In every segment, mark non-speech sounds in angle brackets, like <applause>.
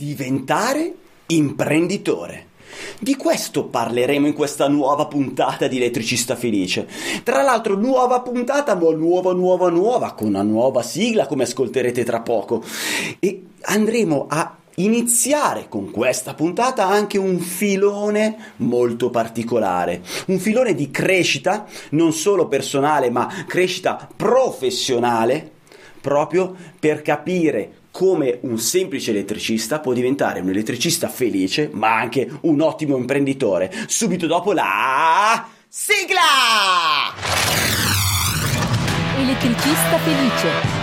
diventare imprenditore. Di questo parleremo in questa nuova puntata di Elettricista Felice. Tra l'altro, nuova puntata, ma nuova, nuova, nuova, con una nuova sigla, come ascolterete tra poco. E andremo a iniziare con questa puntata anche un filone molto particolare, un filone di crescita non solo personale ma crescita professionale proprio per capire come un semplice elettricista può diventare un elettricista felice, ma anche un ottimo imprenditore. Subito dopo la sigla! Elettricista felice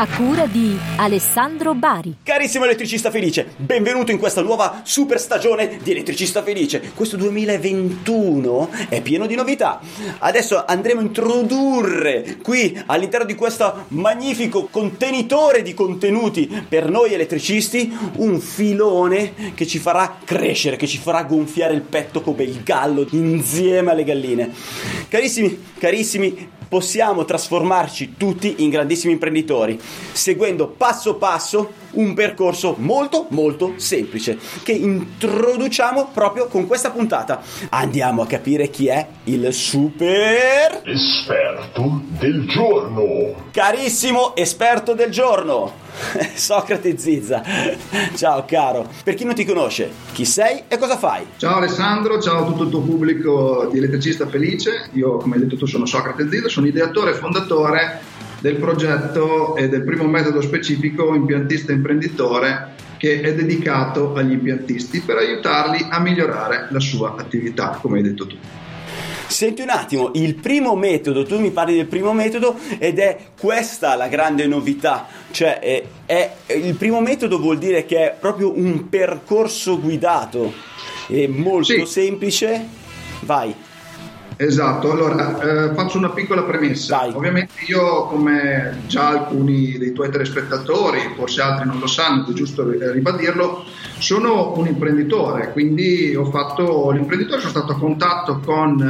a cura di Alessandro Bari. Carissimo elettricista felice, benvenuto in questa nuova super stagione di Elettricista Felice. Questo 2021 è pieno di novità. Adesso andremo a introdurre qui all'interno di questo magnifico contenitore di contenuti per noi elettricisti un filone che ci farà crescere, che ci farà gonfiare il petto come il gallo insieme alle galline. Carissimi, carissimi possiamo trasformarci tutti in grandissimi imprenditori, seguendo passo passo un percorso molto molto semplice che introduciamo proprio con questa puntata. Andiamo a capire chi è il super esperto del giorno. Carissimo esperto del giorno. <laughs> Socrate Zizza. Ciao caro. Per chi non ti conosce, chi sei e cosa fai? Ciao Alessandro, ciao a tutto il tuo pubblico di Elettricista Felice. Io, come hai detto tu, sono Socrate Zizza, sono ideatore e fondatore del progetto e del primo metodo specifico impiantista imprenditore che è dedicato agli impiantisti per aiutarli a migliorare la sua attività, come hai detto tu. Senti un attimo, il primo metodo, tu mi parli del primo metodo ed è questa la grande novità, cioè è, è, il primo metodo vuol dire che è proprio un percorso guidato, è molto sì. semplice, vai. Esatto, allora eh, faccio una piccola premessa. Dai. Ovviamente io, come già alcuni dei tuoi telespettatori, forse altri non lo sanno, è giusto ribadirlo, sono un imprenditore, quindi ho fatto l'imprenditore, sono stato a contatto con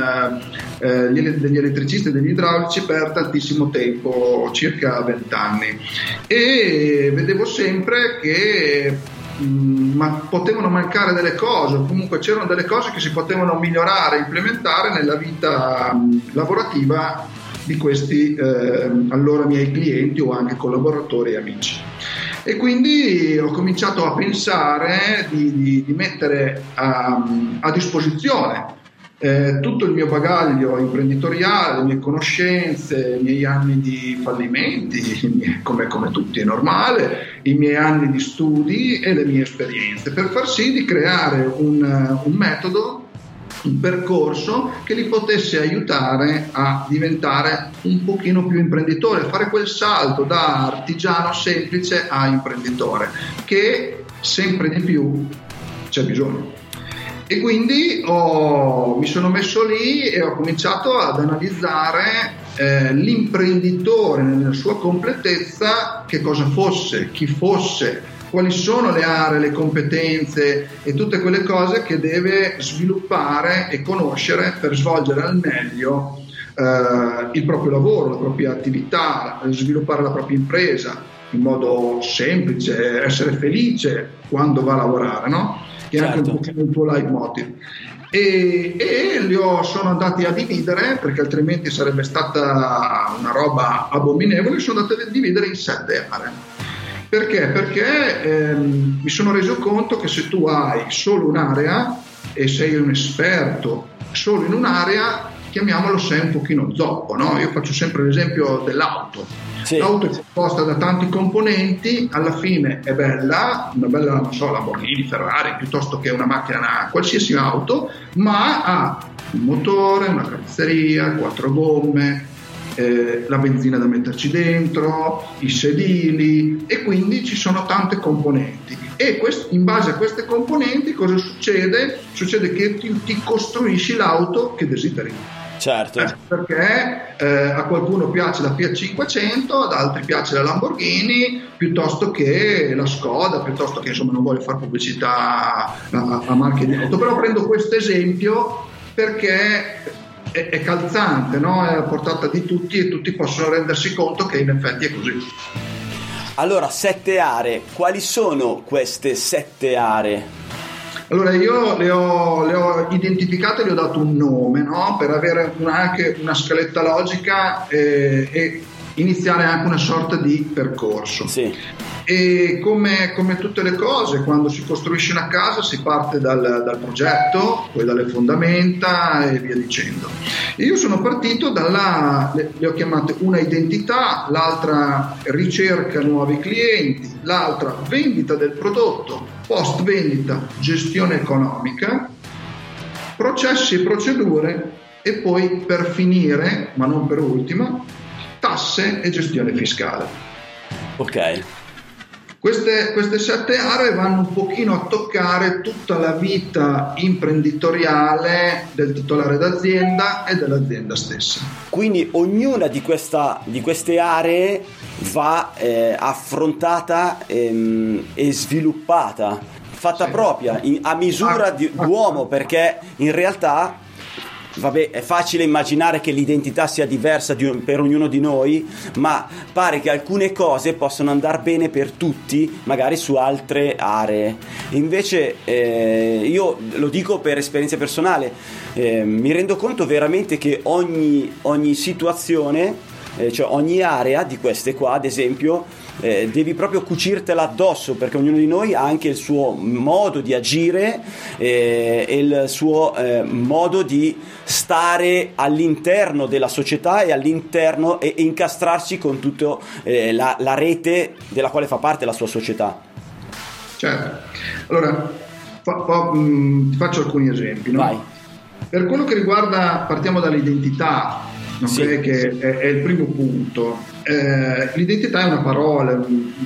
eh, eh gli, degli elettricisti e degli idraulici per tantissimo tempo, circa vent'anni, e vedevo sempre che Mm, ma potevano mancare delle cose, o comunque c'erano delle cose che si potevano migliorare, implementare nella vita mm, lavorativa di questi eh, allora miei clienti o anche collaboratori e amici. E quindi ho cominciato a pensare di, di, di mettere a, a disposizione eh, tutto il mio bagaglio imprenditoriale, le mie conoscenze, i miei anni di fallimenti, come, come, tutti è normale, i miei anni di studi e le mie esperienze, per far sì di creare un, un metodo un percorso che li potesse aiutare a diventare un pochino più imprenditore, a fare quel salto da artigiano semplice a imprenditore, che sempre di più c'è bisogno. E quindi ho, mi sono messo lì e ho cominciato ad analizzare eh, l'imprenditore nella sua completezza, che cosa fosse, chi fosse, quali sono le aree, le competenze e tutte quelle cose che deve sviluppare e conoscere per svolgere al meglio eh, il proprio lavoro, la propria attività, sviluppare la propria impresa in modo semplice, essere felice quando va a lavorare, no? Che è certo. anche un certo. po' il tuo leitmotiv. E, e li ho, sono andati a dividere perché altrimenti sarebbe stata una roba abominevole. Sono andati a dividere in sette aree. Perché? Perché ehm, mi sono reso conto che se tu hai solo un'area e sei un esperto solo in un'area, chiamiamolo sei un pochino zoppo. No? Io faccio sempre l'esempio dell'auto sì. L'auto è composta da tanti componenti, alla fine è bella, una bella, non so, Lamborghini, Ferrari, piuttosto che una macchina, una qualsiasi auto, ma ha un motore, una carrozzeria, quattro gomme, eh, la benzina da metterci dentro, i sedili e quindi ci sono tante componenti. E quest- in base a queste componenti cosa succede? Succede che ti, ti costruisci l'auto che desideri. Certo. Eh, perché eh, a qualcuno piace la Fiat 500, ad altri piace la Lamborghini, piuttosto che la Skoda, piuttosto che insomma non voglio fare pubblicità a, a marche di auto, però prendo questo esempio perché è, è calzante, no? è a portata di tutti e tutti possono rendersi conto che in effetti è così. Allora, sette aree, quali sono queste sette aree? Allora io le ho, le ho identificate, le ho dato un nome no? per avere anche una scaletta logica eh, e iniziare anche una sorta di percorso. Sì. E come, come, tutte le cose, quando si costruisce una casa si parte dal, dal, progetto, poi dalle fondamenta e via dicendo. Io sono partito dalla, le, le ho chiamate una identità, l'altra ricerca nuovi clienti, l'altra vendita del prodotto, post vendita gestione economica, processi e procedure e poi per finire, ma non per ultima, tasse e gestione fiscale. Ok. Queste, queste, sette aree vanno un pochino a toccare tutta la vita imprenditoriale del titolare d'azienda e dell'azienda stessa. Quindi ognuna di, questa, di queste aree va eh, affrontata ehm, e sviluppata, fatta sì. propria in, a misura di, d'uomo, perché in realtà vabbè, è facile immaginare che l'identità sia diversa di, per ognuno di noi, ma pare che alcune cose possano andare bene per tutti, magari su altre aree. Invece eh, io lo dico per esperienza personale, eh, mi rendo conto veramente che ogni, ogni situazione eh, cioè ogni area di queste qua, ad esempio, eh, devi proprio cucirtela addosso perché ognuno di noi ha anche il suo modo di agire eh, e il suo eh, modo di stare all'interno della società e all'interno e, e incastrarsi con tutta eh, la, la rete della quale fa parte la sua società. Certo, allora fa, fa, mh, mm, ti faccio alcuni esempi. No? Per quello che riguarda, partiamo dall'identità, sì. che è, è, il primo punto. Eh, l'identità è una parola,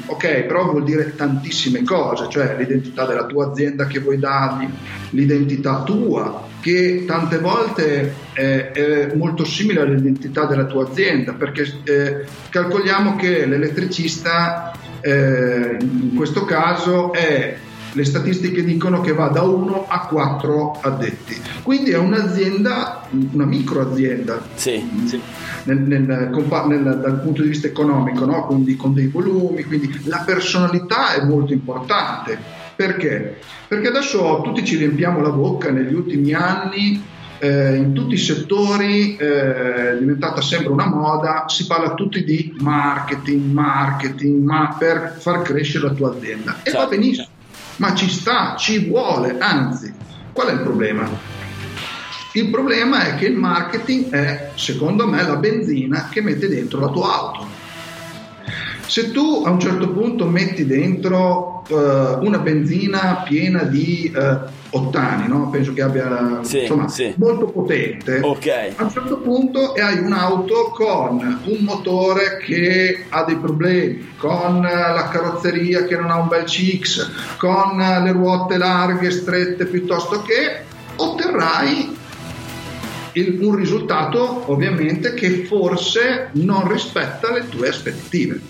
ok, però vuol dire tantissime cose, cioè l'identità della tua azienda che vuoi dargli, l'identità tua, che tante volte è, è molto simile all'identità della tua azienda, perché eh, calcoliamo che l'elettricista eh, in questo caso è le statistiche dicono che va da 1 a 4 addetti. Quindi è un'azienda, una microazienda. Sì, sì. Nel, nel, nel, dal punto di vista economico, no? quindi con dei volumi, quindi la personalità è molto importante. Perché? Perché adesso tutti ci riempiamo la bocca negli ultimi anni eh, in tutti i settori eh, è diventata sempre una moda, si parla tutti di marketing, marketing, ma per far crescere la tua azienda. E certo, va benissimo, ma ci sta, ci vuole, anzi, qual è il problema? Il problema è che il marketing è, secondo me, la benzina che mette dentro la tua auto. Se tu a un certo punto metti dentro uh, una benzina piena di uh, ottani, no? penso che abbia sì, insomma, sì. molto potente, okay. a un certo punto hai un'auto con un motore che ha dei problemi, con la carrozzeria che non ha un bel CX, con le ruote larghe, strette, piuttosto che otterrai il, un risultato ovviamente che forse non rispetta le tue aspettative.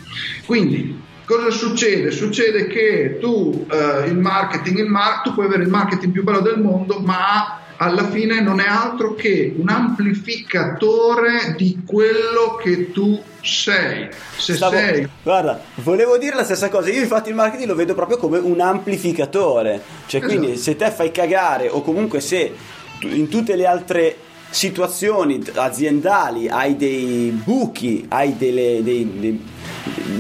Quindi cosa succede? Succede che tu eh, il marketing, il mar- tu puoi avere il marketing più bello del mondo, ma alla fine non è altro che un amplificatore di quello che tu sei. Se Stavo, sei. Guarda, volevo dire la stessa cosa. Io, infatti, il marketing lo vedo proprio come un amplificatore. Cioè, esatto. quindi, se te fai cagare, o comunque se in tutte le altre situazioni aziendali hai dei buchi, hai delle, dei, dei,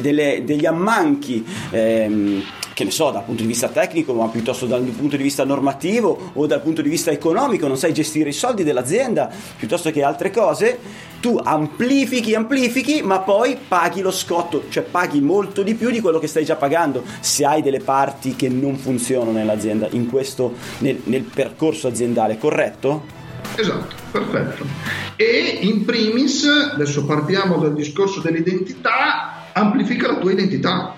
delle, degli ammanchi. Ehm, che ne so, dal punto di vista tecnico, ma piuttosto dal punto di vista normativo o dal punto di vista economico, non sai gestire i soldi dell'azienda piuttosto che altre cose, tu amplifichi, amplifichi, ma poi paghi lo scotto, cioè paghi molto di più di quello che stai già pagando se hai delle parti che non funzionano nell'azienda, in questo, nel, nel percorso aziendale, corretto? Esatto, perfetto. E in primis, adesso partiamo dal discorso dell'identità, amplifica la tua identità.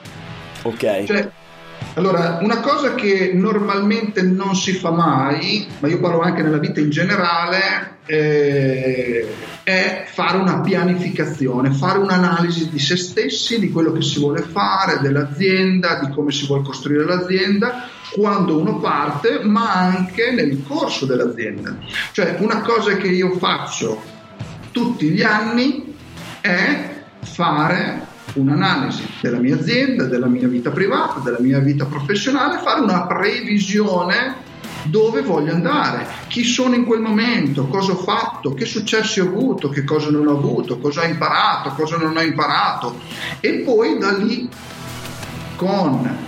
Ok. Cioè, allora, una cosa che normalmente non si fa mai, ma io parlo anche nella vita in generale, eh, è fare una pianificazione, fare un'analisi di se stessi, di quello che si vuole fare, dell'azienda, di come si vuole costruire l'azienda, quando uno parte, ma anche nel corso dell'azienda. Cioè, una cosa che io faccio tutti gli anni è fare un'analisi della mia azienda, della mia vita privata, della mia vita professionale, fare una previsione dove voglio andare, chi sono in quel momento, cosa ho fatto, che successi ho avuto, che cosa non ho avuto, cosa ho imparato, cosa non ho imparato e poi da lì con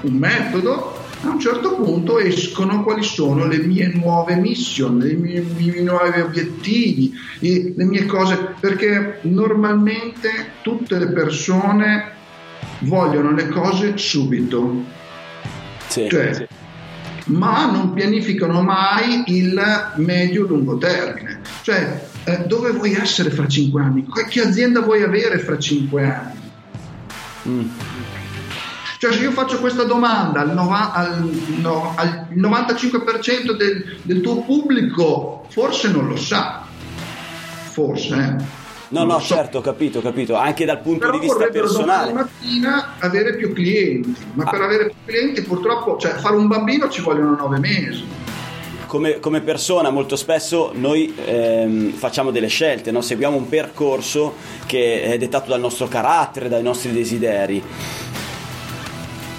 un metodo a un certo punto escono quali sono le mie nuove mission, i miei, i miei nuovi obiettivi, i, le mie cose, perché normalmente tutte le persone vogliono le cose subito. Sì, cioè, sì. ma non pianificano mai il medio-lungo termine. Cioè, eh, dove vuoi essere fra cinque anni? Che azienda vuoi avere fra cinque anni? Mm. Cioè, se io faccio questa domanda al, nova- al, no- al 95% del, del tuo pubblico, forse non lo sa. Forse, eh. No, no, so. certo, ho capito, capito. Anche dal punto Però di vista personale. mattina avere più clienti, ma Ah. per avere più clienti purtroppo, cioè fare un bambino ci vogliono nove mesi. Come, come persona molto spesso noi ehm, facciamo delle scelte, no? seguiamo un percorso che è dettato dal nostro carattere, dai nostri desideri.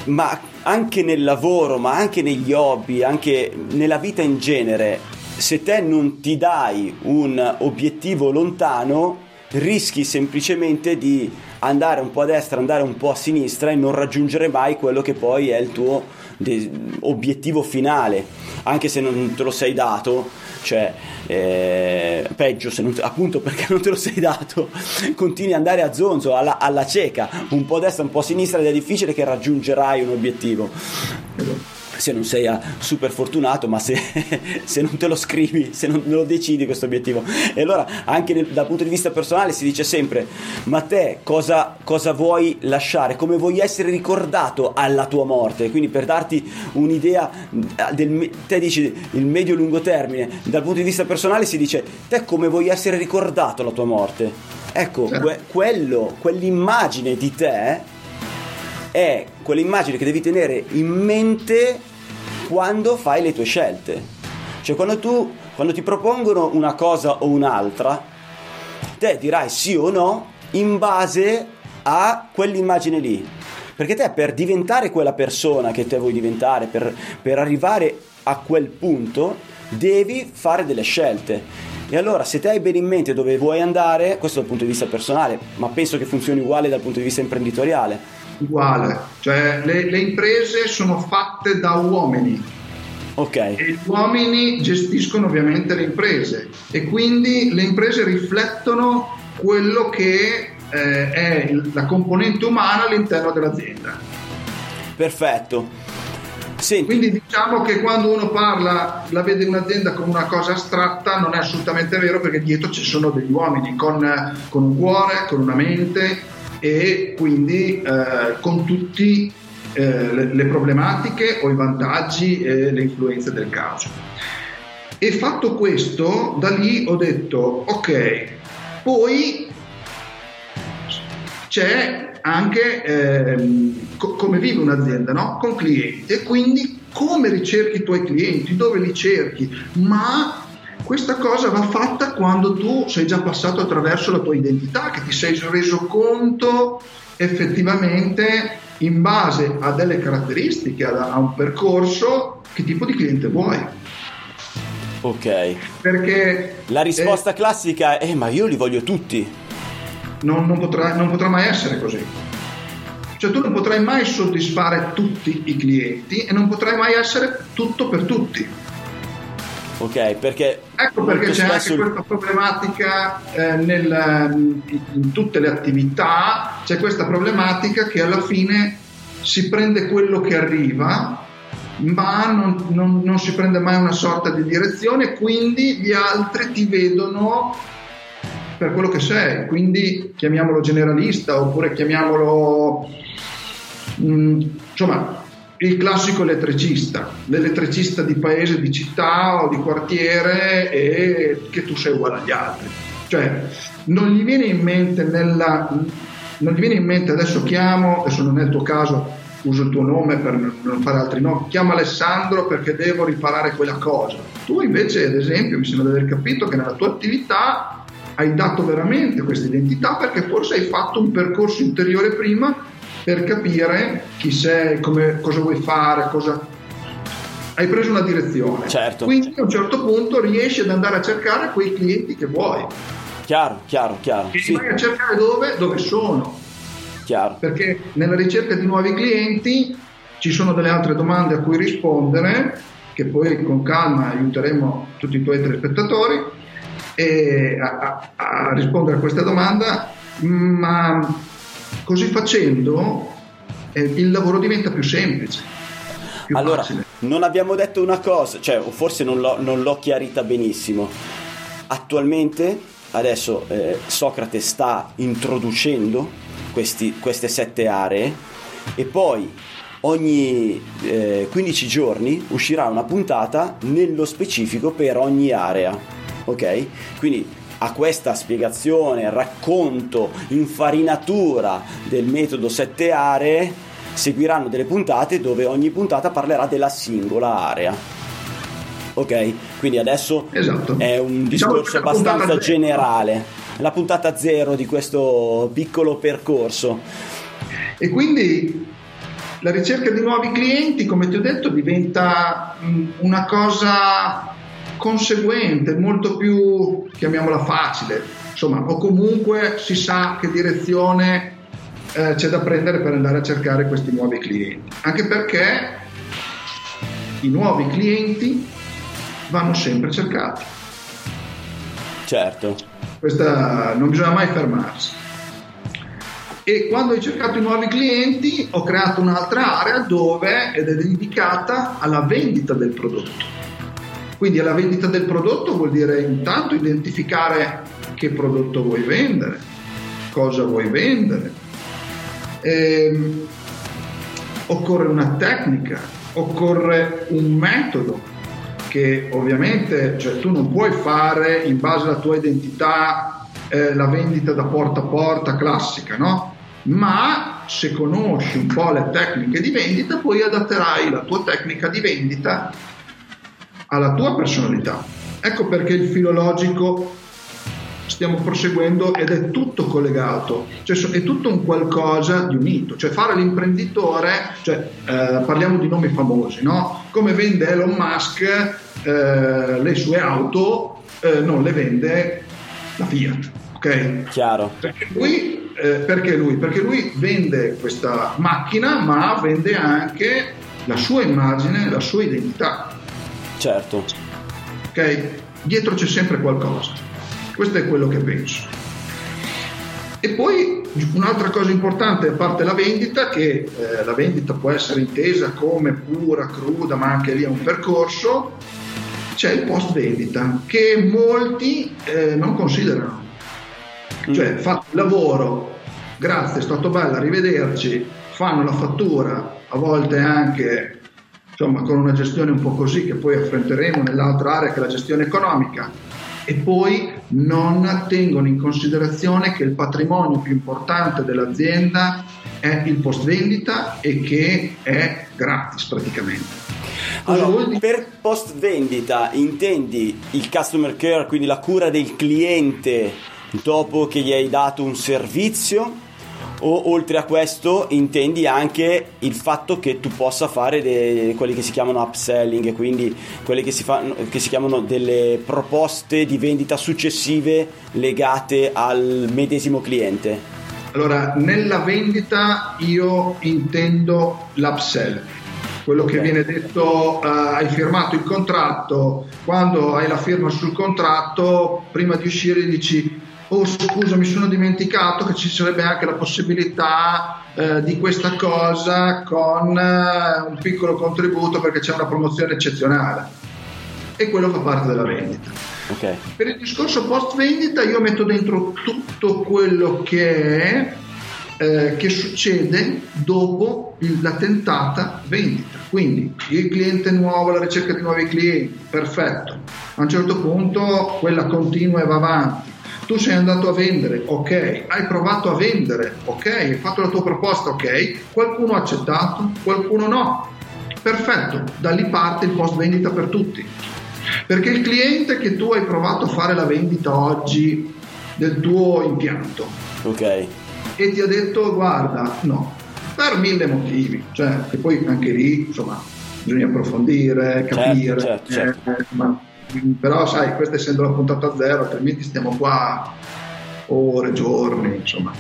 Ma anche nel lavoro, ma anche negli hobby, anche nella vita in genere, se te non ti dai un obiettivo lontano, rischi semplicemente di andare un po' a destra, andare un po' a sinistra e non raggiungere mai quello che poi è il tuo de- obiettivo finale, anche se non te lo sei dato, cioè eh, peggio se non appunto perché non te lo sei dato, continui ad andare a zonzo, alla, alla cieca, un po' a destra, un po' a sinistra ed è difficile che raggiungerai un obiettivo se non sei ah, super fortunato, ma se, <laughs> se non te lo scrivi, se non lo decidi questo obiettivo. E allora anche nel- dal punto di vista personale si dice sempre, ma te cosa, cosa vuoi lasciare? Come vuoi essere ricordato alla tua morte? Quindi per darti un'idea, eh, del, te dici il medio-lungo termine, dal punto di vista personale si dice, te come vuoi essere ricordato alla tua morte? Ecco, Certo. que- quello, quell'immagine di te è quell'immagine che devi tenere in mente quando fai le tue scelte. Cioè quando tu quando ti propongono una cosa o un'altra, te dirai sì o no in base a quell'immagine lì. Perché te per diventare quella persona che te vuoi diventare, per, per arrivare a quel punto, devi fare delle scelte. E allora se te hai bene in mente dove vuoi andare, questo dal punto di vista personale, ma penso che funzioni uguale dal punto di vista imprenditoriale. Uguale, cioè le, le imprese sono fatte da uomini. Ok, e gli uomini gestiscono ovviamente le imprese. E quindi le imprese riflettono quello che eh, è la componente umana all'interno dell'azienda. perfetto. Senti, Quindi diciamo che quando uno parla, la vede un'azienda come una cosa astratta, non è assolutamente vero perché dietro ci sono degli uomini con, con un cuore, con una mente e quindi eh, con tutte le, le problematiche o i vantaggi e le influenze del caso. E fatto questo, da lì ho detto, ok, poi c'è anche ehm, co- come vive un'azienda, no? Con clienti e quindi come ricerchi i tuoi clienti, dove li cerchi, ma questa cosa va fatta quando tu sei già passato attraverso la tua identità, che ti sei reso conto effettivamente in base a delle caratteristiche, a, un percorso, che tipo di cliente vuoi. ok. Perché La risposta classica è: ma io li voglio tutti. non, non potrà, non potrà mai essere così. Cioè tu non potrai mai soddisfare tutti i clienti e non potrai mai essere tutto per tutti. Ok, perché Ecco perché c'è anche spesso il- questa problematica eh, nel, in tutte le attività, c'è questa problematica che alla fine si prende quello che arriva, ma non, non- non si prende mai una sorta di direzione, quindi gli altri ti vedono per quello che sei, quindi chiamiamolo generalista oppure chiamiamolo mm, insomma il classico elettricista, l'elettricista di paese, di città o di quartiere e che tu sei uguale agli altri. Cioè non gli viene in mente nella non gli viene in mente adesso chiamo, adesso non è il tuo caso, uso il tuo nome per non fare altri nomi, chiamo Alessandro perché devo riparare quella cosa. Tu invece, ad esempio, mi sembra di aver capito che nella tua attività hai dato veramente questa identità perché forse hai fatto un percorso interiore prima per capire chi sei, come, cosa vuoi fare, cosa... hai preso una direzione. Certo. Quindi a un certo punto riesci ad andare a cercare quei clienti che vuoi. Chiaro, chiaro, chiaro. E Sì, vai a cercare dove? Dove sono. chiaro. Perché nella ricerca di nuovi clienti ci sono delle altre domande a cui rispondere, che poi con calma aiuteremo tutti i tuoi telespettatori a, a- a rispondere a questa domanda, ma così facendo eh, il lavoro diventa più semplice. Più Allora, facile. non abbiamo detto una cosa, cioè, forse non l'ho, non l'ho chiarita benissimo. Attualmente, adesso eh, Socrate sta introducendo questi- queste sette aree e poi ogni eh, 15 giorni uscirà una puntata nello specifico per ogni area. Ok? Quindi a questa spiegazione, racconto, infarinatura del metodo sette aree seguiranno delle puntate dove ogni puntata parlerà della singola area. Ok? Quindi adesso Esatto. è un Diciamo discorso puntata abbastanza generale. La puntata zero di questo piccolo percorso. E quindi la ricerca di nuovi clienti, come ti ho detto, diventa mh, una cosa conseguente, molto più, chiamiamola facile, insomma, o comunque si sa che direzione eh, c'è da prendere per andare a cercare questi nuovi clienti. Anche perché i nuovi clienti vanno sempre cercati. Certo. Questa non bisogna mai fermarsi. E quando ho cercato i nuovi clienti ho creato un'altra area dove ed è dedicata alla vendita del prodotto. Quindi alla vendita del prodotto vuol dire intanto identificare che prodotto vuoi vendere, cosa vuoi vendere. Ehm, occorre una tecnica, occorre un metodo che ovviamente cioè, tu non puoi fare in base alla tua identità eh, la vendita da porta a porta classica, no? Ma se conosci un po' le tecniche di vendita, poi adatterai la tua tecnica di vendita alla tua personalità. Ecco perché il filologico stiamo proseguendo ed è tutto collegato, cioè è tutto un qualcosa di unito, cioè fare l'imprenditore, cioè, eh, parliamo di nomi famosi, no? Come vende Elon Musk eh, le sue auto, eh, non le vende la Fiat, ok? Chiaro. Perché lui, eh, perché lui? Perché lui vende questa macchina, ma vende anche la sua immagine, la sua identità. Certo. Ok? Dietro c'è sempre qualcosa. Questo è quello che penso. E poi un'altra cosa importante, a parte la vendita, che eh, la vendita può essere intesa come pura, cruda, ma anche lì è un percorso, c'è il post vendita che molti eh, non considerano. Cioè, fatto il lavoro, grazie, è stato bello, arrivederci, fanno la fattura, a volte anche insomma, con una gestione un po' così che poi affronteremo nell'altra area che è la gestione economica e poi non tengono in considerazione che il patrimonio più importante dell'azienda è il post vendita e che è gratis praticamente. Allora, per post vendita intendi il customer care, quindi la cura del cliente dopo che gli hai dato un servizio? O oltre a questo intendi anche il fatto che tu possa fare de- quelli che si chiamano upselling, quindi quelle che si, fanno, che si chiamano delle proposte di vendita successive legate al medesimo cliente? Allora, nella vendita io intendo l'upsell, quello che Ok. viene detto, eh, hai firmato il contratto, quando hai la firma sul contratto, prima di uscire dici, oh scusa mi sono dimenticato che ci sarebbe anche la possibilità eh, di questa cosa con eh, un piccolo contributo perché c'è una promozione eccezionale. E quello fa parte della vendita. Ok, Per il discorso post vendita io metto dentro tutto quello che è eh, che succede dopo il- la tentata vendita. Quindi il cliente nuovo, la ricerca di nuovi clienti, perfetto. A un certo punto quella continua e va avanti. Tu sei andato a vendere, ok, hai provato a vendere, ok, hai fatto la tua proposta, ok, qualcuno ha accettato, qualcuno no. Perfetto, da lì parte il post vendita per tutti. Perché il cliente che tu hai provato a fare la vendita oggi del tuo impianto. Ok. E ti ha detto guarda, no, per mille motivi, cioè che poi anche lì insomma bisogna approfondire, Certo, capire, certo, certo. eh, ma- però sai, questa essendo la puntata zero, altrimenti stiamo qua ore, giorni, insomma.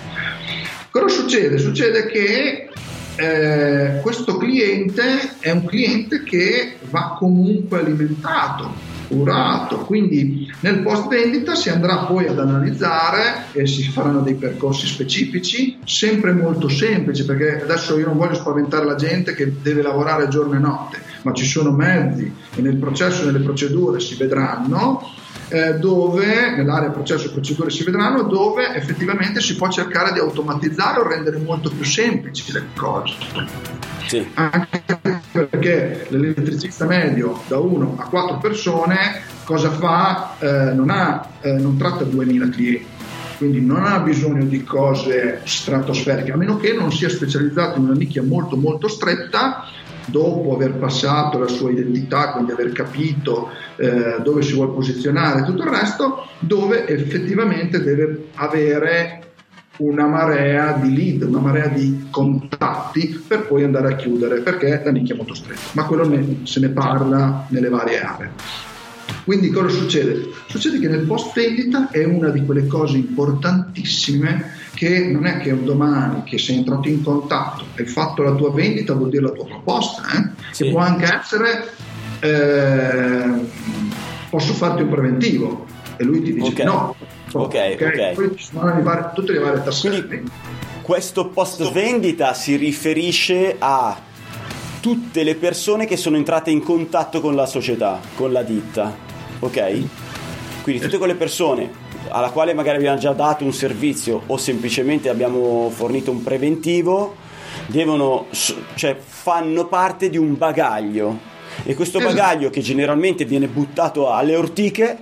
Cosa succede? Succede che eh, questo cliente è un cliente che va comunque alimentato, curato, quindi nel post vendita si andrà poi ad analizzare e si faranno dei percorsi specifici, sempre molto semplici, perché adesso io non voglio spaventare la gente che deve lavorare giorno e notte, ma ci sono mezzi e nel processo e nelle procedure si vedranno eh, dove nell'area processo e procedure si vedranno dove effettivamente si può cercare di automatizzare o rendere molto più semplici le cose Sì. anche perché l'elettricista medio da 1 a 4 persone cosa fa? Eh, non, ha, eh, non tratta 2000 clienti quindi non ha bisogno di cose stratosferiche a meno che non sia specializzato in una nicchia molto molto stretta dopo aver passato la sua identità, quindi aver capito eh, dove si vuole posizionare e tutto il resto, dove effettivamente deve avere una marea di lead, una marea di contatti per poi andare a chiudere, perché la nicchia è molto stretta, ma quello ne- se ne parla nelle varie aree. Quindi cosa succede? Succede che nel post vendita è una di quelle cose importantissime che non è che un domani che sei entrato in contatto, hai fatto la tua vendita, vuol dire la tua proposta, eh? Sì. che può anche essere eh, posso farti un preventivo e lui ti dice Ok. no. Ok, ok. Poi ci sono varie- tutte le varie tassette. Quindi questo post vendita si riferisce a tutte le persone che sono entrate in contatto con la società, con la ditta, ok? Quindi tutte quelle persone alla quale magari abbiamo già dato un servizio o semplicemente abbiamo fornito un preventivo, devono, cioè fanno parte di un bagaglio e questo Esatto. bagaglio che generalmente viene buttato alle ortiche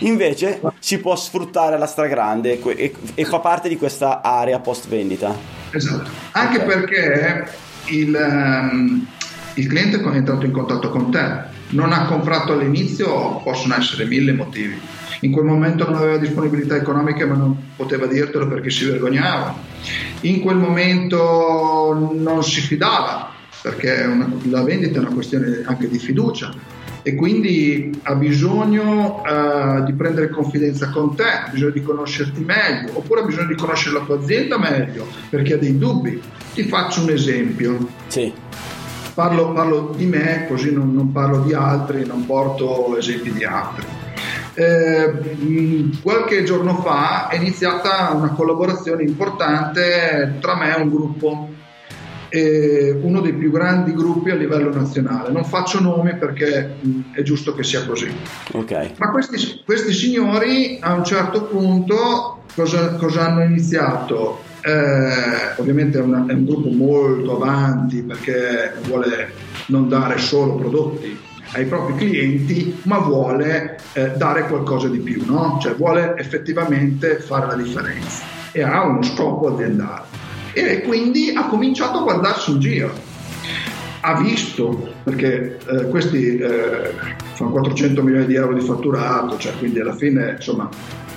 invece si può sfruttare alla stragrande e, e fa parte di questa area post vendita. Esatto, anche Ok. perché il, ehm, il cliente è entrato in contatto con te non ha comprato all'inizio, possono essere mille motivi. In quel momento non aveva disponibilità economiche ma non poteva dirtelo perché si vergognava. In quel momento non si fidava perché una- la vendita è una questione anche di fiducia e quindi ha bisogno eh, di prendere confidenza con te, ha bisogno di conoscerti meglio, oppure ha bisogno di conoscere la tua azienda meglio perché ha dei dubbi. Ti faccio un esempio. Sì, Parlo, parlo di me, così non, non parlo di altri, non porto esempi di altri. Eh, mh, qualche giorno fa è iniziata una collaborazione importante tra me e un gruppo, eh, uno dei più grandi gruppi a livello nazionale. Non faccio nomi perché mh, è giusto che sia così. ok. Ma questi, questi signori a un certo punto cosa, cosa hanno iniziato? Eh, ovviamente è, una- è un gruppo molto avanti perché vuole non dare solo prodotti ai propri clienti, ma vuole eh, dare qualcosa di più, no? cioè vuole effettivamente fare la differenza e ha uno scopo aziendale. E quindi ha cominciato a guardarsi in giro ha visto, perché eh, questi eh, fanno 400 milioni di euro di fatturato, cioè quindi alla fine insomma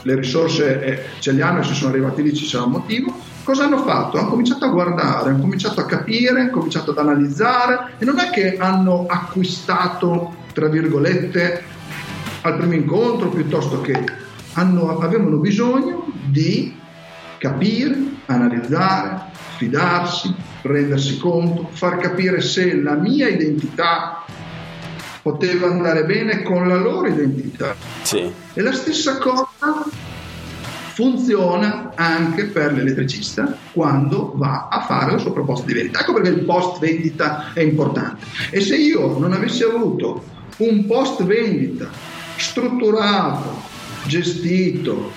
le risorse eh, ce li hanno e se sono arrivati lì ci sarà un motivo. Cosa hanno fatto? Hanno cominciato a guardare, hanno cominciato a capire, hanno cominciato ad analizzare e non è che hanno acquistato, tra virgolette, al primo incontro piuttosto che hanno- avevano bisogno di capire, analizzare, fidarsi, rendersi conto, far capire se la mia identità poteva andare bene con la loro identità. Sì, E la stessa cosa funziona anche per l'elettricista quando va a fare la sua proposta di vendita. Ecco perché il post vendita è importante. E se io non avessi avuto un post vendita strutturato, gestito,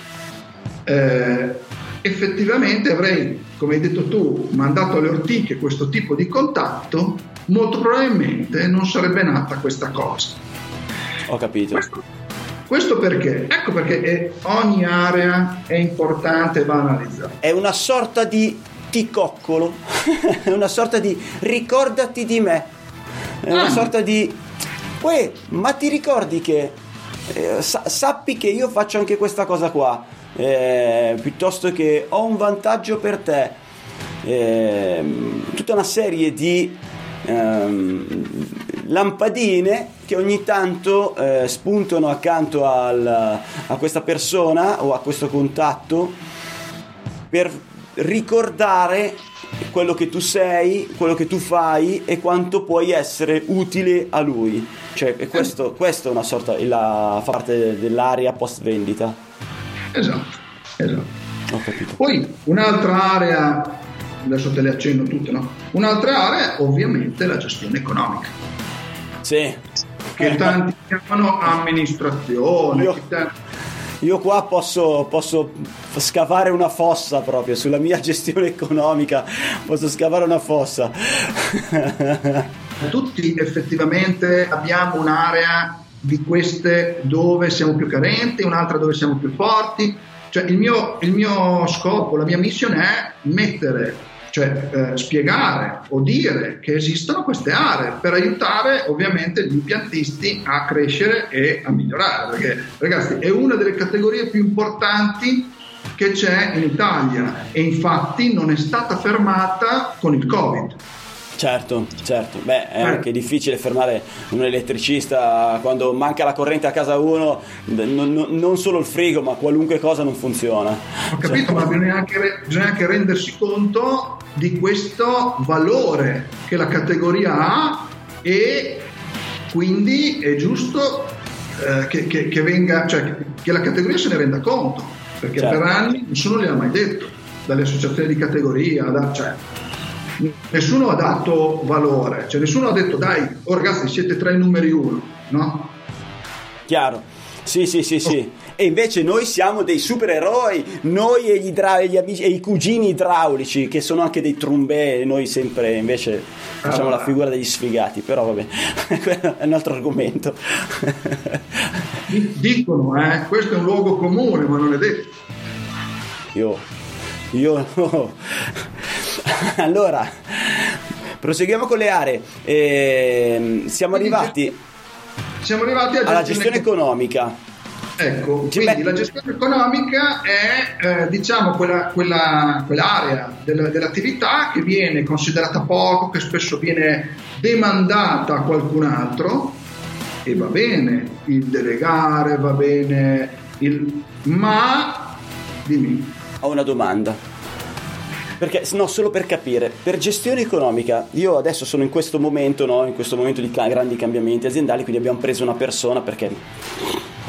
eh, effettivamente avrei, come hai detto tu, mandato alle ortiche questo tipo di contatto, molto probabilmente non sarebbe nata questa cosa. ho capito. Questo, questo perché? Ecco perché è- ogni area è importante e va analizzata. È una sorta di ticoccolo, <laughs> è una sorta di ricordati di me, è una Ah. sorta di... Uè, ma ti ricordi che... eh, sa- sappi che io faccio anche questa cosa qua. eh, piuttosto che ho un vantaggio per te, eh, tutta una serie di ehm, lampadine che ogni tanto eh, spuntano accanto al, a questa persona o a questo contatto per ricordare quello che tu sei, quello che tu fai e quanto puoi essere utile a lui. Cioè, questo, questo è una sorta, la fa parte dell'area post vendita. Esatto, esatto. Ho capito. Poi un'altra area, adesso te le accenno tutte, no? Un'altra area è ovviamente la gestione economica. Sì. Che tanti chiamano amministrazione. Io, io qua posso, posso scavare una fossa proprio sulla mia gestione economica, posso scavare una fossa. <laughs> Tutti effettivamente abbiamo un'area di queste dove siamo più carenti, un'altra dove siamo più forti. Cioè il mio, il mio scopo, la mia missione è mettere cioè eh, spiegare o dire che esistono queste aree per aiutare ovviamente gli impiantisti a crescere e a migliorare, perché ragazzi è una delle categorie più importanti che c'è in Italia e infatti non è stata fermata con il Covid. Certo, certo. Beh, è anche difficile fermare un elettricista quando manca la corrente a casa uno, non, non solo il frigo, ma qualunque cosa non funziona. Ho capito, cioè... ma bisogna anche, bisogna anche rendersi conto di questo valore che la categoria ha e quindi è giusto eh, che, che, che, venga, cioè, che la categoria se ne renda conto, perché certo. per anni nessuno gliel'ha mai detto, dalle associazioni di categoria, da, cioè, nessuno ha dato valore, cioè nessuno ha detto dai, oh ragazzi siete tra i numeri uno, no? Chiaro, sì sì sì sì. E invece noi siamo dei supereroi, noi e gli, idra- e gli amici, e i cugini idraulici, che sono anche dei trumbè, noi sempre invece facciamo ah. la figura degli sfigati, però vabbè, <laughs> è un altro argomento. Dicono, eh, questo è un luogo comune, ma non è detto. Io, io no. <laughs> allora, proseguiamo con le aree. Eh, siamo arrivati, siamo arrivati alla gestione economica. Ecco, quindi la gestione economica è eh, diciamo quella, quella, quell'area del, dell'attività che viene considerata poco, che spesso viene demandata a qualcun altro e va bene il delegare, va bene il... ma dimmi. Ho una domanda perché, no, solo per capire, per gestione economica, io adesso sono in questo momento, no, in questo momento di ca- grandi cambiamenti aziendali, quindi abbiamo preso una persona perché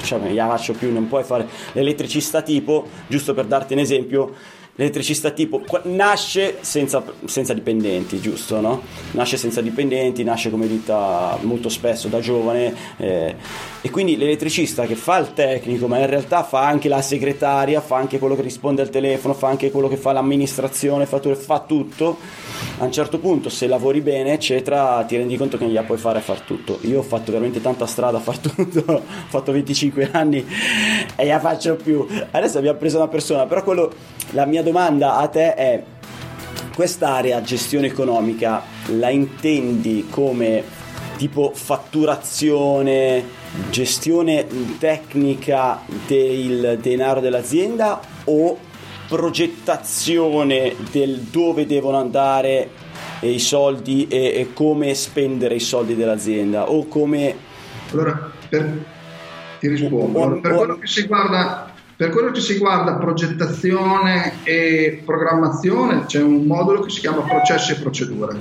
cioè, faccio più, non puoi fare l'elettricista tipo, giusto per darti un esempio, l'elettricista tipo nasce senza, senza, dipendenti, giusto? No? Nasce senza dipendenti, nasce come vita molto spesso da giovane eh, e quindi l'elettricista che fa il tecnico ma in realtà fa anche la segretaria, fa anche quello che risponde al telefono, fa anche quello che fa l'amministrazione, fa, fa tutto. A un certo punto se lavori bene eccetera ti rendi conto che non gliela puoi fare a far tutto. Io ho fatto veramente tanta strada a far tutto, <laughs> ho fatto 25 anni e la faccio più. Adesso abbiamo preso una persona, però quello, la mia domanda a te è quest'area gestione economica la intendi come tipo fatturazione, gestione tecnica del denaro dell'azienda o progettazione del dove devono andare i soldi e, e come spendere i soldi dell'azienda o come allora per, ti rispondo. Allora, per quello che si guarda per quello che si guarda progettazione e programmazione c'è un modulo che si chiama processi e procedure.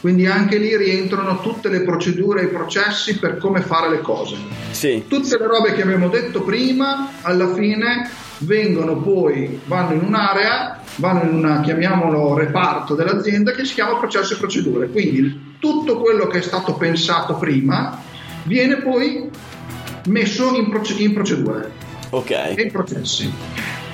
Quindi anche lì rientrano tutte le procedure e i processi per come fare le cose. Sì. Tutte le robe che abbiamo detto prima, alla fine vengono poi, vanno in un'area, vanno in una, chiamiamolo reparto dell'azienda che si chiama processi e procedure. Quindi tutto quello che è stato pensato prima viene poi messo in, proce- in procedure okay. e i processi.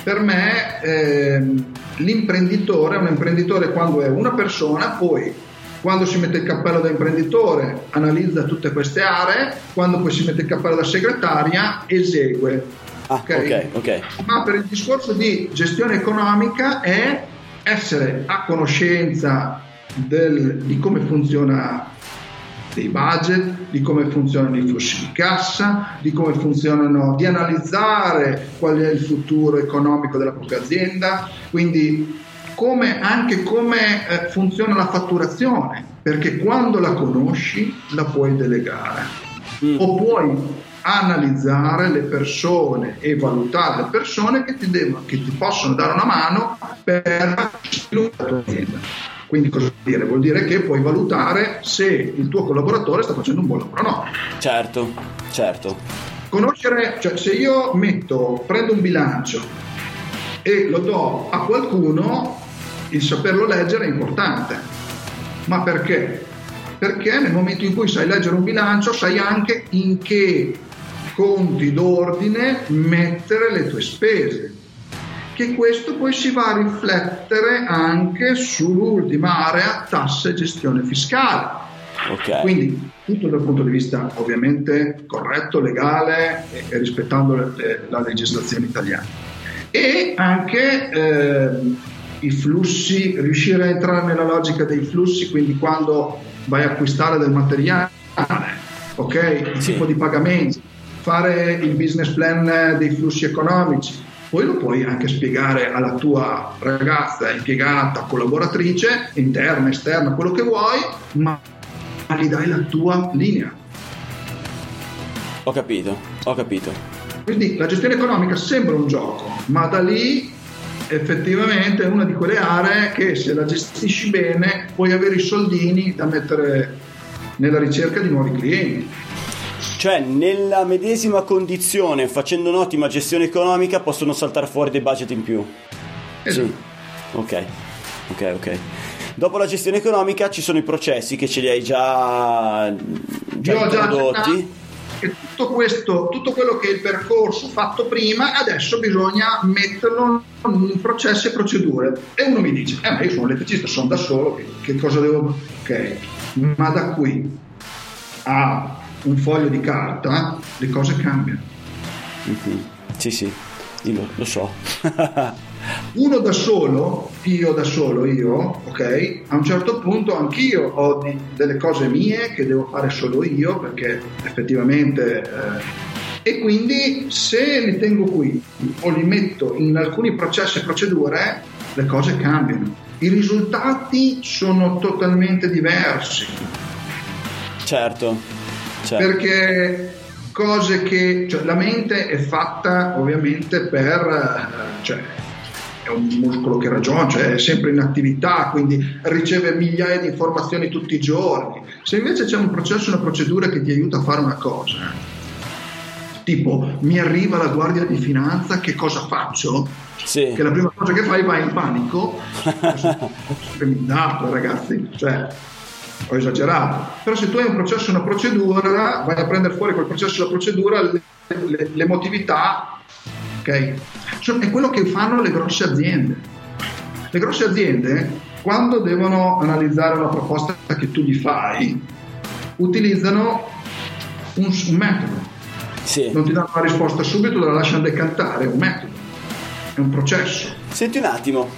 Per me ehm, l'imprenditore è un imprenditore quando è una persona, poi quando si mette il cappello da imprenditore analizza tutte queste aree, quando poi si mette il cappello da segretaria esegue. Ah, okay? Okay, Ma per il discorso di gestione economica è essere a conoscenza del, di come funziona dei budget, di come funzionano i flussi di cassa, di come funzionano, di analizzare qual è il futuro economico della propria azienda, quindi come, anche come eh, funziona la fatturazione, perché quando la conosci la puoi delegare mm. o puoi analizzare le persone e valutare le persone che ti, devono, che ti possono dare una mano per sviluppare la tua azienda. Quindi cosa vuol dire? Vuol dire che puoi valutare se il tuo collaboratore sta facendo un buon lavoro o no. Certo, certo. Conoscere, cioè se io metto, prendo un bilancio e lo do a qualcuno, il saperlo leggere è importante. Ma perché? Perché nel momento in cui sai leggere un bilancio sai anche in che conti d'ordine mettere le tue spese che questo poi si va a riflettere anche sull'ultima area tasse e gestione fiscale. Okay. Quindi tutto dal punto di vista ovviamente corretto, legale e, e rispettando le, le, la legislazione italiana. E anche eh, i flussi, riuscire a entrare nella logica dei flussi, quindi quando vai a acquistare del materiale, ok? Il sì. tipo di pagamenti, fare il business plan dei flussi economici, poi lo puoi anche spiegare alla tua ragazza impiegata, collaboratrice, interna, esterna, quello che vuoi, ma gli dai la tua linea. Ho capito, ho capito. Quindi la gestione economica sembra un gioco, ma da lì effettivamente è una di quelle aree che se la gestisci bene puoi avere i soldini da mettere nella ricerca di nuovi clienti. Cioè, nella medesima condizione, facendo un'ottima gestione economica, possono saltare fuori dei budget in più. Esatto. Sì. Ok, ok, ok. Dopo la gestione economica ci sono i processi che ce li hai già, già Io introdotti. E tutto questo, tutto quello che è il percorso fatto prima, adesso bisogna metterlo in processi e procedure. E uno mi dice, eh ma io sono elettricista, sono da solo, che, che cosa devo... Ok, ma da qui a un foglio di carta, le cose cambiano. Mm-hmm. Sì, sì, io lo so. <laughs> Uno da solo, io da solo, io, ok, a un certo punto anch'io ho di, delle cose mie che devo fare solo io perché effettivamente... Eh, e quindi se li tengo qui o li metto in alcuni processi e procedure, le cose cambiano. I risultati sono totalmente diversi. Certo, certo. Perché cose che cioè, la mente è fatta ovviamente per cioè, è un muscolo che ragiona, cioè è sempre in attività, quindi riceve migliaia di informazioni tutti i giorni. Se invece c'è un processo, una procedura che ti aiuta a fare una cosa, tipo mi arriva la guardia di finanza, che cosa faccio? Sì. Che la prima cosa che fai vai in panico. <laughs> Dato, ragazzi, cioè ho esagerato, però se tu hai un processo e una procedura, vai a prendere fuori quel processo e la procedura, le, le, l'emotività, ok? È quello che fanno le grosse aziende. Le grosse aziende, quando devono analizzare una proposta che tu gli fai, utilizzano un, un metodo. Sì. Non ti danno una risposta subito, la lasciano decantare, è un metodo, è un processo. Senti un attimo,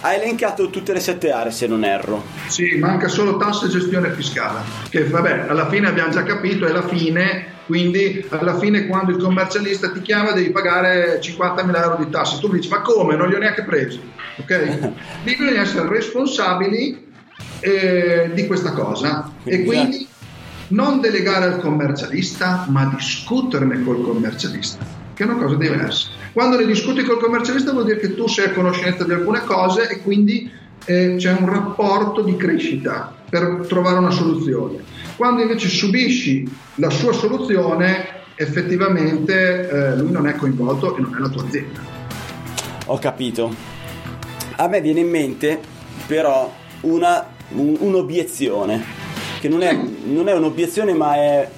ha elencato tutte le sette aree se non erro. Sì, manca solo tasse e gestione fiscale, che vabbè, alla fine abbiamo già capito, è la fine, quindi alla fine quando il commercialista ti chiama devi pagare 50.000 euro di tasse. Tu dici, ma come? Non li ho neanche presi. Ok? <laughs> Bisogna essere responsabili eh, di questa cosa. E quindi non delegare al commercialista, ma discuterne col commercialista, che è una cosa diversa. Quando ne discuti col commercialista vuol dire che tu sei a conoscenza di alcune cose e quindi eh, c'è un rapporto di crescita per trovare una soluzione. Quando invece subisci la sua soluzione, effettivamente eh, lui non è coinvolto e non è la tua azienda. Ho capito. A me viene in mente però una, un, un'obiezione, che non è, non è un'obiezione ma è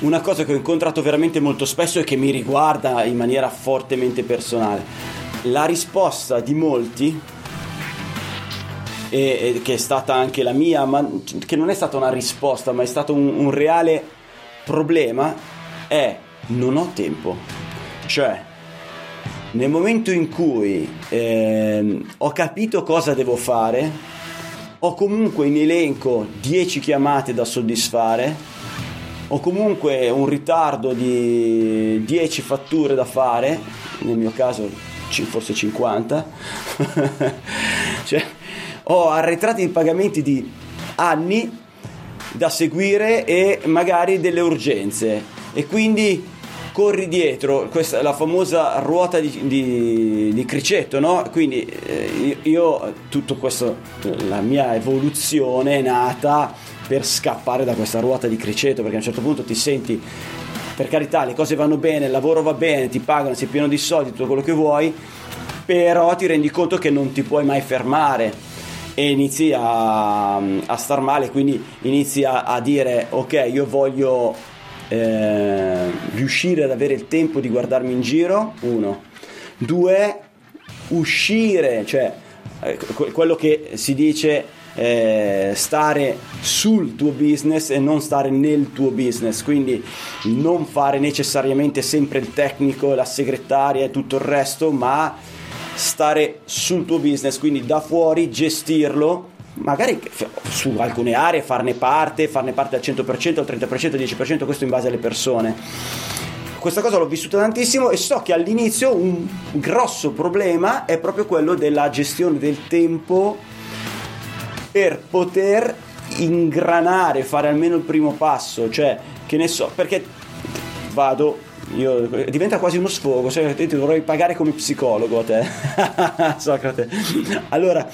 una cosa che ho incontrato veramente molto spesso e che mi riguarda in maniera fortemente personale. La risposta di molti, e, e che è stata anche la mia, ma che non è stata una risposta, ma è stato un, un reale problema, è non ho tempo. Cioè, nel momento in cui eh, ho capito cosa devo fare, ho comunque in elenco 10 chiamate da soddisfare, ho comunque un ritardo di 10 fatture da fare, nel mio caso forse 50, <laughs> cioè, ho arretrati di pagamenti di anni da seguire e magari delle urgenze e quindi corri dietro, questa è la famosa ruota di, di, di cricetto, no? Quindi eh, io, tutto questo, la mia evoluzione è nata per scappare da questa ruota di criceto, perché a un certo punto ti senti, per carità, le cose vanno bene, il lavoro va bene, ti pagano, sei pieno di soldi, tutto quello che vuoi, però ti rendi conto che non ti puoi mai fermare e inizi a, a star male, quindi inizi a, a dire ok, io voglio eh, riuscire ad avere il tempo di guardarmi in giro, uno. Due, uscire, cioè eh, quello che si dice eh, stare sul tuo business e non stare nel tuo business, quindi non fare necessariamente sempre il tecnico, la segretaria e tutto il resto, ma stare sul tuo business, quindi da fuori gestirlo magari su alcune aree farne parte, farne parte al 100%, al 30%, al 10%, questo in base alle persone. Questa cosa l'ho vissuta tantissimo e so che all'inizio un grosso problema è proprio quello della gestione del tempo per poter ingranare, fare almeno il primo passo, cioè che ne so, perché vado io, diventa quasi uno sfogo, cioè, ti dovrei pagare come psicologo a te, <laughs> Socrate. Allora,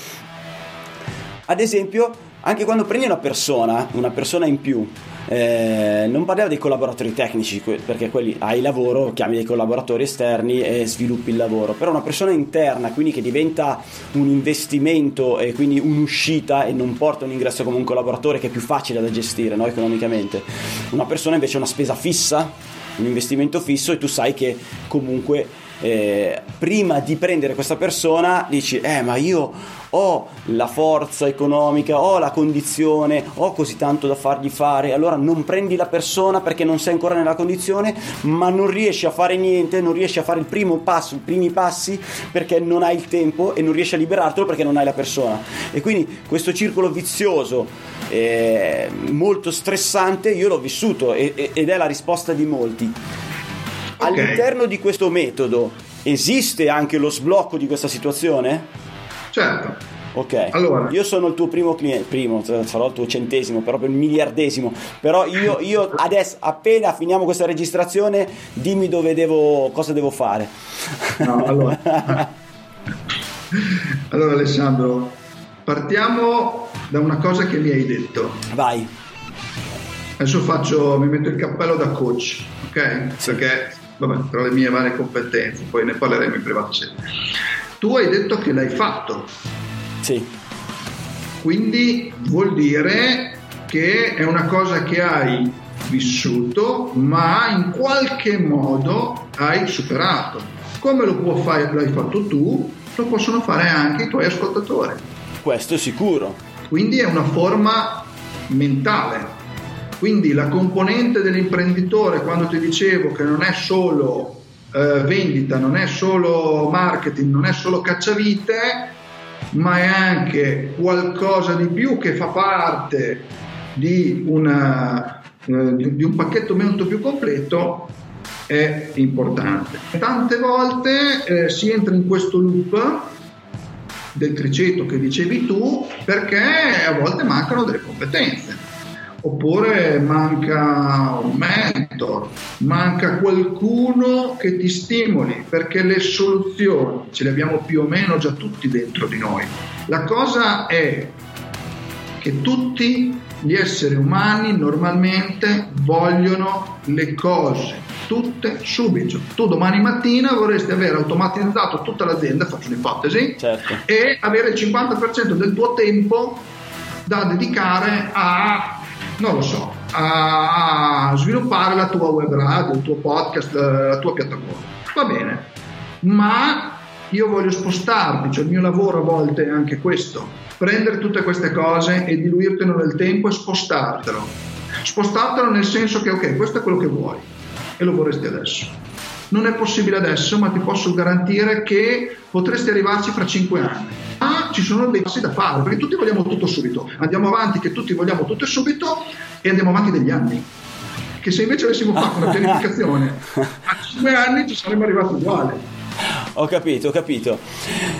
ad esempio, anche quando prendi una persona, una persona in più, eh, non parliamo dei collaboratori tecnici perché quelli hai lavoro, chiami dei collaboratori esterni e sviluppi il lavoro, però una persona interna, quindi che diventa un investimento e quindi un'uscita e non porta un ingresso come un collaboratore che è più facile da gestire no, economicamente. Una persona invece ha una spesa fissa, un investimento fisso e tu sai che comunque eh, prima di prendere questa persona dici eh ma io ho la forza economica, ho la condizione, ho così tanto da fargli fare, allora non prendi la persona perché non sei ancora nella condizione, ma non riesci a fare niente, non riesci a fare il primo passo, i primi passi perché non hai il tempo e non riesci a liberartelo perché non hai la persona. E quindi questo circolo vizioso eh, molto stressante io l'ho vissuto ed è la risposta di molti. Okay. All'interno di questo metodo esiste anche lo sblocco di questa situazione? Certo. Ok, allora. io sono il tuo primo cliente, primo, sarò il tuo centesimo, proprio il miliardesimo, però io, io adesso, appena finiamo questa registrazione, dimmi dove devo, cosa devo fare. No, allora. <laughs> allora Alessandro, partiamo da una cosa che mi hai detto. Vai. Adesso faccio, mi metto il cappello da coach, ok? Perché, vabbè, tra le mie varie competenze, poi ne parleremo in privato tu hai detto che l'hai fatto. Sì. Quindi vuol dire che è una cosa che hai vissuto, ma in qualche modo hai superato. Come lo può fare, l'hai fatto tu, lo possono fare anche i tuoi ascoltatori. Questo è sicuro. Quindi è una forma mentale. Quindi la componente dell'imprenditore, quando ti dicevo che non è solo eh, vendita, non è solo marketing, non è solo cacciavite, ma è anche qualcosa di più che fa parte di, una, eh, di un pacchetto molto più completo è importante. Tante volte eh, si entra in questo loop del criceto che dicevi tu perché a volte mancano delle competenze oppure manca un mentor, manca qualcuno che ti stimoli, perché le soluzioni ce le abbiamo più o meno già tutti dentro di noi. La cosa è che tutti gli esseri umani normalmente vogliono le cose tutte subito. Tu domani mattina vorresti avere automatizzato tutta l'azienda, faccio un'ipotesi, certo. e avere il 50% del tuo tempo da dedicare a non lo so, a, sviluppare la tua web radio, il tuo podcast, la tua piattaforma. Va bene, ma io voglio spostarti, cioè il mio lavoro a volte è anche questo, prendere tutte queste cose e diluirtelo nel tempo e spostartelo. Spostartelo nel senso che ok, questo è quello che vuoi e lo vorresti adesso. Non è possibile adesso, ma ti posso garantire che potresti arrivarci fra 5 anni. Ma ci sono dei passi da fare, perché tutti vogliamo tutto subito, andiamo avanti che tutti vogliamo tutto subito e andiamo avanti degli anni. Che se invece avessimo fatto una pianificazione <laughs> a 5 anni ci saremmo arrivati uguali. Ho capito, ho capito.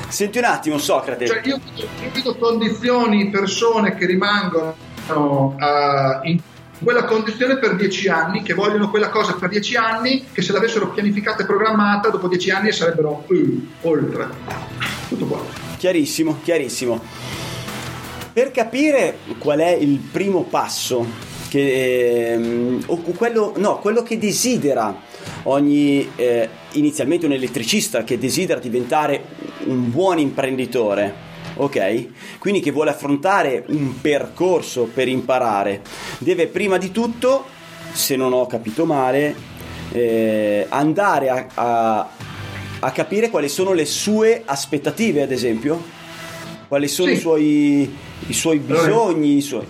Senti un attimo, Socrate. Cioè io, io vedo condizioni, persone che rimangono uh, in quella condizione per dieci anni, che vogliono quella cosa per dieci anni, che se l'avessero pianificata e programmata, dopo dieci anni sarebbero uh, oltre. Tutto qua. Chiarissimo, chiarissimo. Per capire qual è il primo passo, che, ehm, o quello, no, quello che desidera ogni eh, inizialmente un elettricista che desidera diventare un buon imprenditore ok? Quindi che vuole affrontare un percorso per imparare, deve prima di tutto, se non ho capito male, eh, andare a, a, a, capire quali sono le sue aspettative, ad esempio, quali sono sì. i, suoi, i suoi bisogni, i suoi...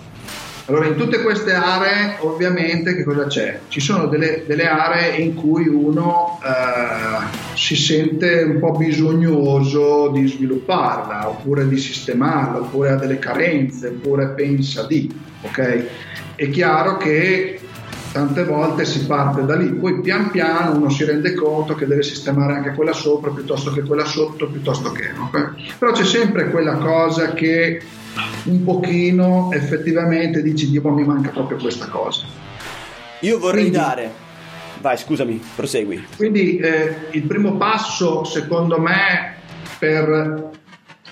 Allora, in tutte queste aree, ovviamente, che cosa c'è? Ci sono delle, delle aree in cui uno eh, si sente un po' bisognoso di svilupparla, oppure di sistemarla, oppure ha delle carenze, oppure pensa di, ok? È chiaro che tante volte si parte da lì, poi pian piano uno si rende conto che deve sistemare anche quella sopra piuttosto che quella sotto, piuttosto che, okay? Però c'è sempre quella cosa che un pochino effettivamente dici Dio mi manca proprio questa cosa. Io vorrei quindi, dare, vai scusami, prosegui. Quindi eh, il primo passo secondo me per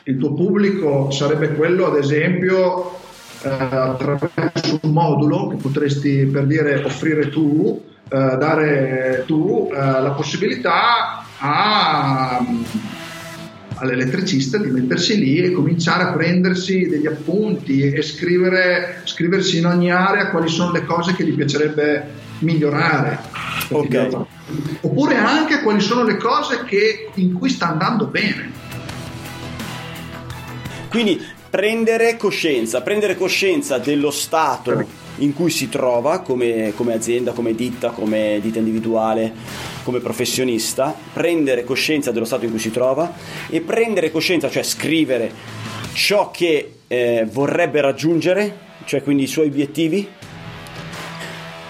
il tuo pubblico sarebbe quello ad esempio eh, attraverso un modulo che potresti per dire offrire tu, eh, dare tu eh, la possibilità a all'elettricista di mettersi lì e cominciare a prendersi degli appunti e scrivere, scriversi in ogni area quali sono le cose che gli piacerebbe migliorare. Okay. Oppure anche quali sono le cose che, in cui sta andando bene. Quindi prendere coscienza, prendere coscienza dello stato in cui si trova come, come azienda, come ditta, come ditta individuale, come professionista, prendere coscienza dello stato in cui si trova e prendere coscienza, cioè scrivere ciò che eh, vorrebbe raggiungere, cioè quindi i suoi obiettivi,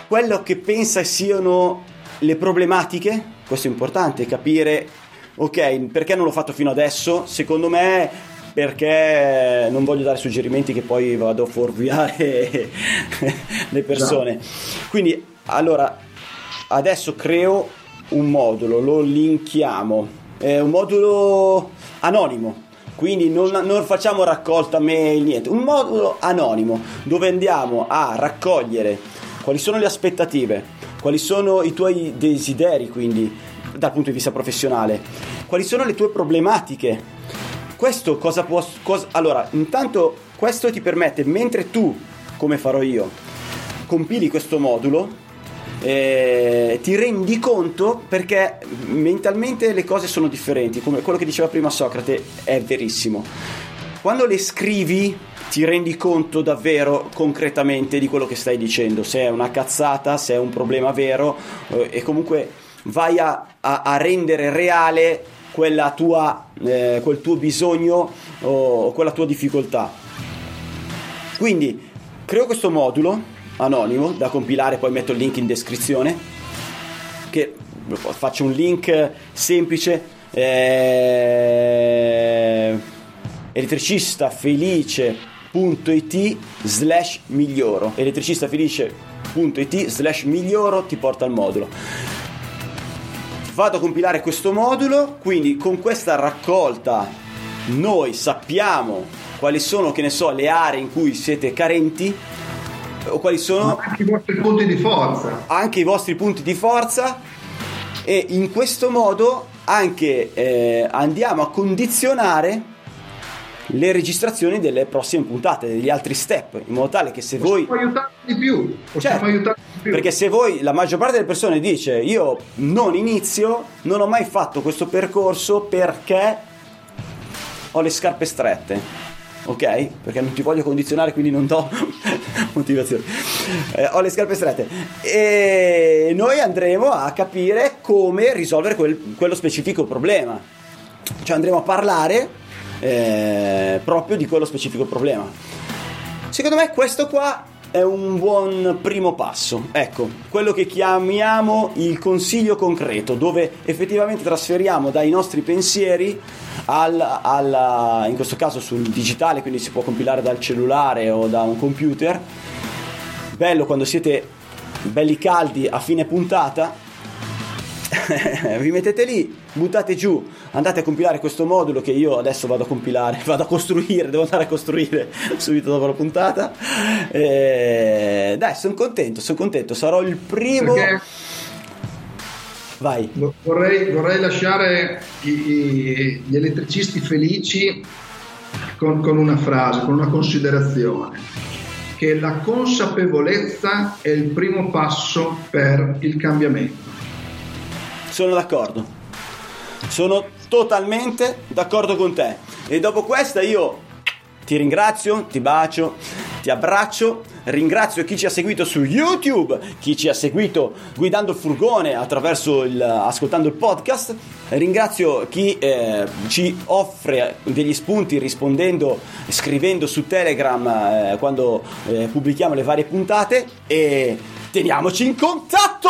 quello che pensa siano le problematiche, questo è importante, capire, ok, perché non l'ho fatto fino adesso, secondo me perché non voglio dare suggerimenti che poi vado a fuorviare <laughs> le persone. Quindi, allora, adesso creo un modulo, lo linkiamo, è un modulo anonimo. Quindi non, non facciamo raccolta mail, niente, un modulo anonimo dove andiamo a raccogliere quali sono le aspettative, quali sono i tuoi desideri, quindi dal punto di vista professionale, quali sono le tue problematiche, questo cosa può... Cosa, allora, intanto questo ti permette, mentre tu, come farò io, compili questo modulo, eh, ti rendi conto perché mentalmente le cose sono differenti, come quello che diceva prima Socrate è verissimo. Quando le scrivi ti rendi conto davvero concretamente di quello che stai dicendo, se è una cazzata, se è un problema vero eh, e comunque vai a, a, a rendere reale tua, eh, quel tuo bisogno o quella tua difficoltà. Quindi creo questo modulo anonimo da compilare, poi metto il link in descrizione, che faccio un link semplice. Eh, elettricistafelice.it slash miglioro elettricistafelice.it slash miglioro ti porta al modulo vado a compilare questo modulo, quindi con questa raccolta noi sappiamo quali sono, che ne so, le aree in cui siete carenti o quali sono anche i vostri punti di forza. Anche i vostri punti di forza e in questo modo anche eh, andiamo a condizionare le registrazioni delle prossime puntate, degli altri step, in modo tale che se possiamo voi... aiutarvi di più, possiamo certo, aiutarvi. Perché se voi, la maggior parte delle persone dice io non inizio, non ho mai fatto questo percorso perché ho le scarpe strette. Ok? Perché non ti voglio condizionare, quindi non do <laughs> motivazioni. Eh, ho le scarpe strette. E noi andremo a capire come risolvere quel, quello specifico problema. Cioè andremo a parlare eh, proprio di quello specifico problema. Secondo me questo qua è un buon primo passo. Ecco, quello che chiamiamo il consiglio concreto, dove effettivamente trasferiamo dai nostri pensieri al, al, in questo caso sul digitale, quindi si può compilare dal cellulare o da un computer. Bello quando siete belli caldi a fine puntata, <laughs> vi mettete lì, buttate giù, andate a compilare questo modulo che io adesso vado a compilare, <laughs> vado a costruire, devo andare a costruire <laughs> subito dopo la puntata. E... Dai, sono contento, sono contento, sarò il primo. Perché Vai. Vorrei, vorrei lasciare i, i, gli elettricisti felici con, con una frase, con una considerazione che la consapevolezza è il primo passo per il cambiamento. Sono d'accordo. Sono totalmente d'accordo con te. E dopo questa io ti ringrazio, ti bacio, ti abbraccio, ringrazio chi ci ha seguito su YouTube, chi ci ha seguito guidando il furgone attraverso il, ascoltando il podcast, ringrazio chi eh, ci offre degli spunti rispondendo, scrivendo su Telegram eh, quando eh, pubblichiamo le varie puntate e teniamoci in contatto!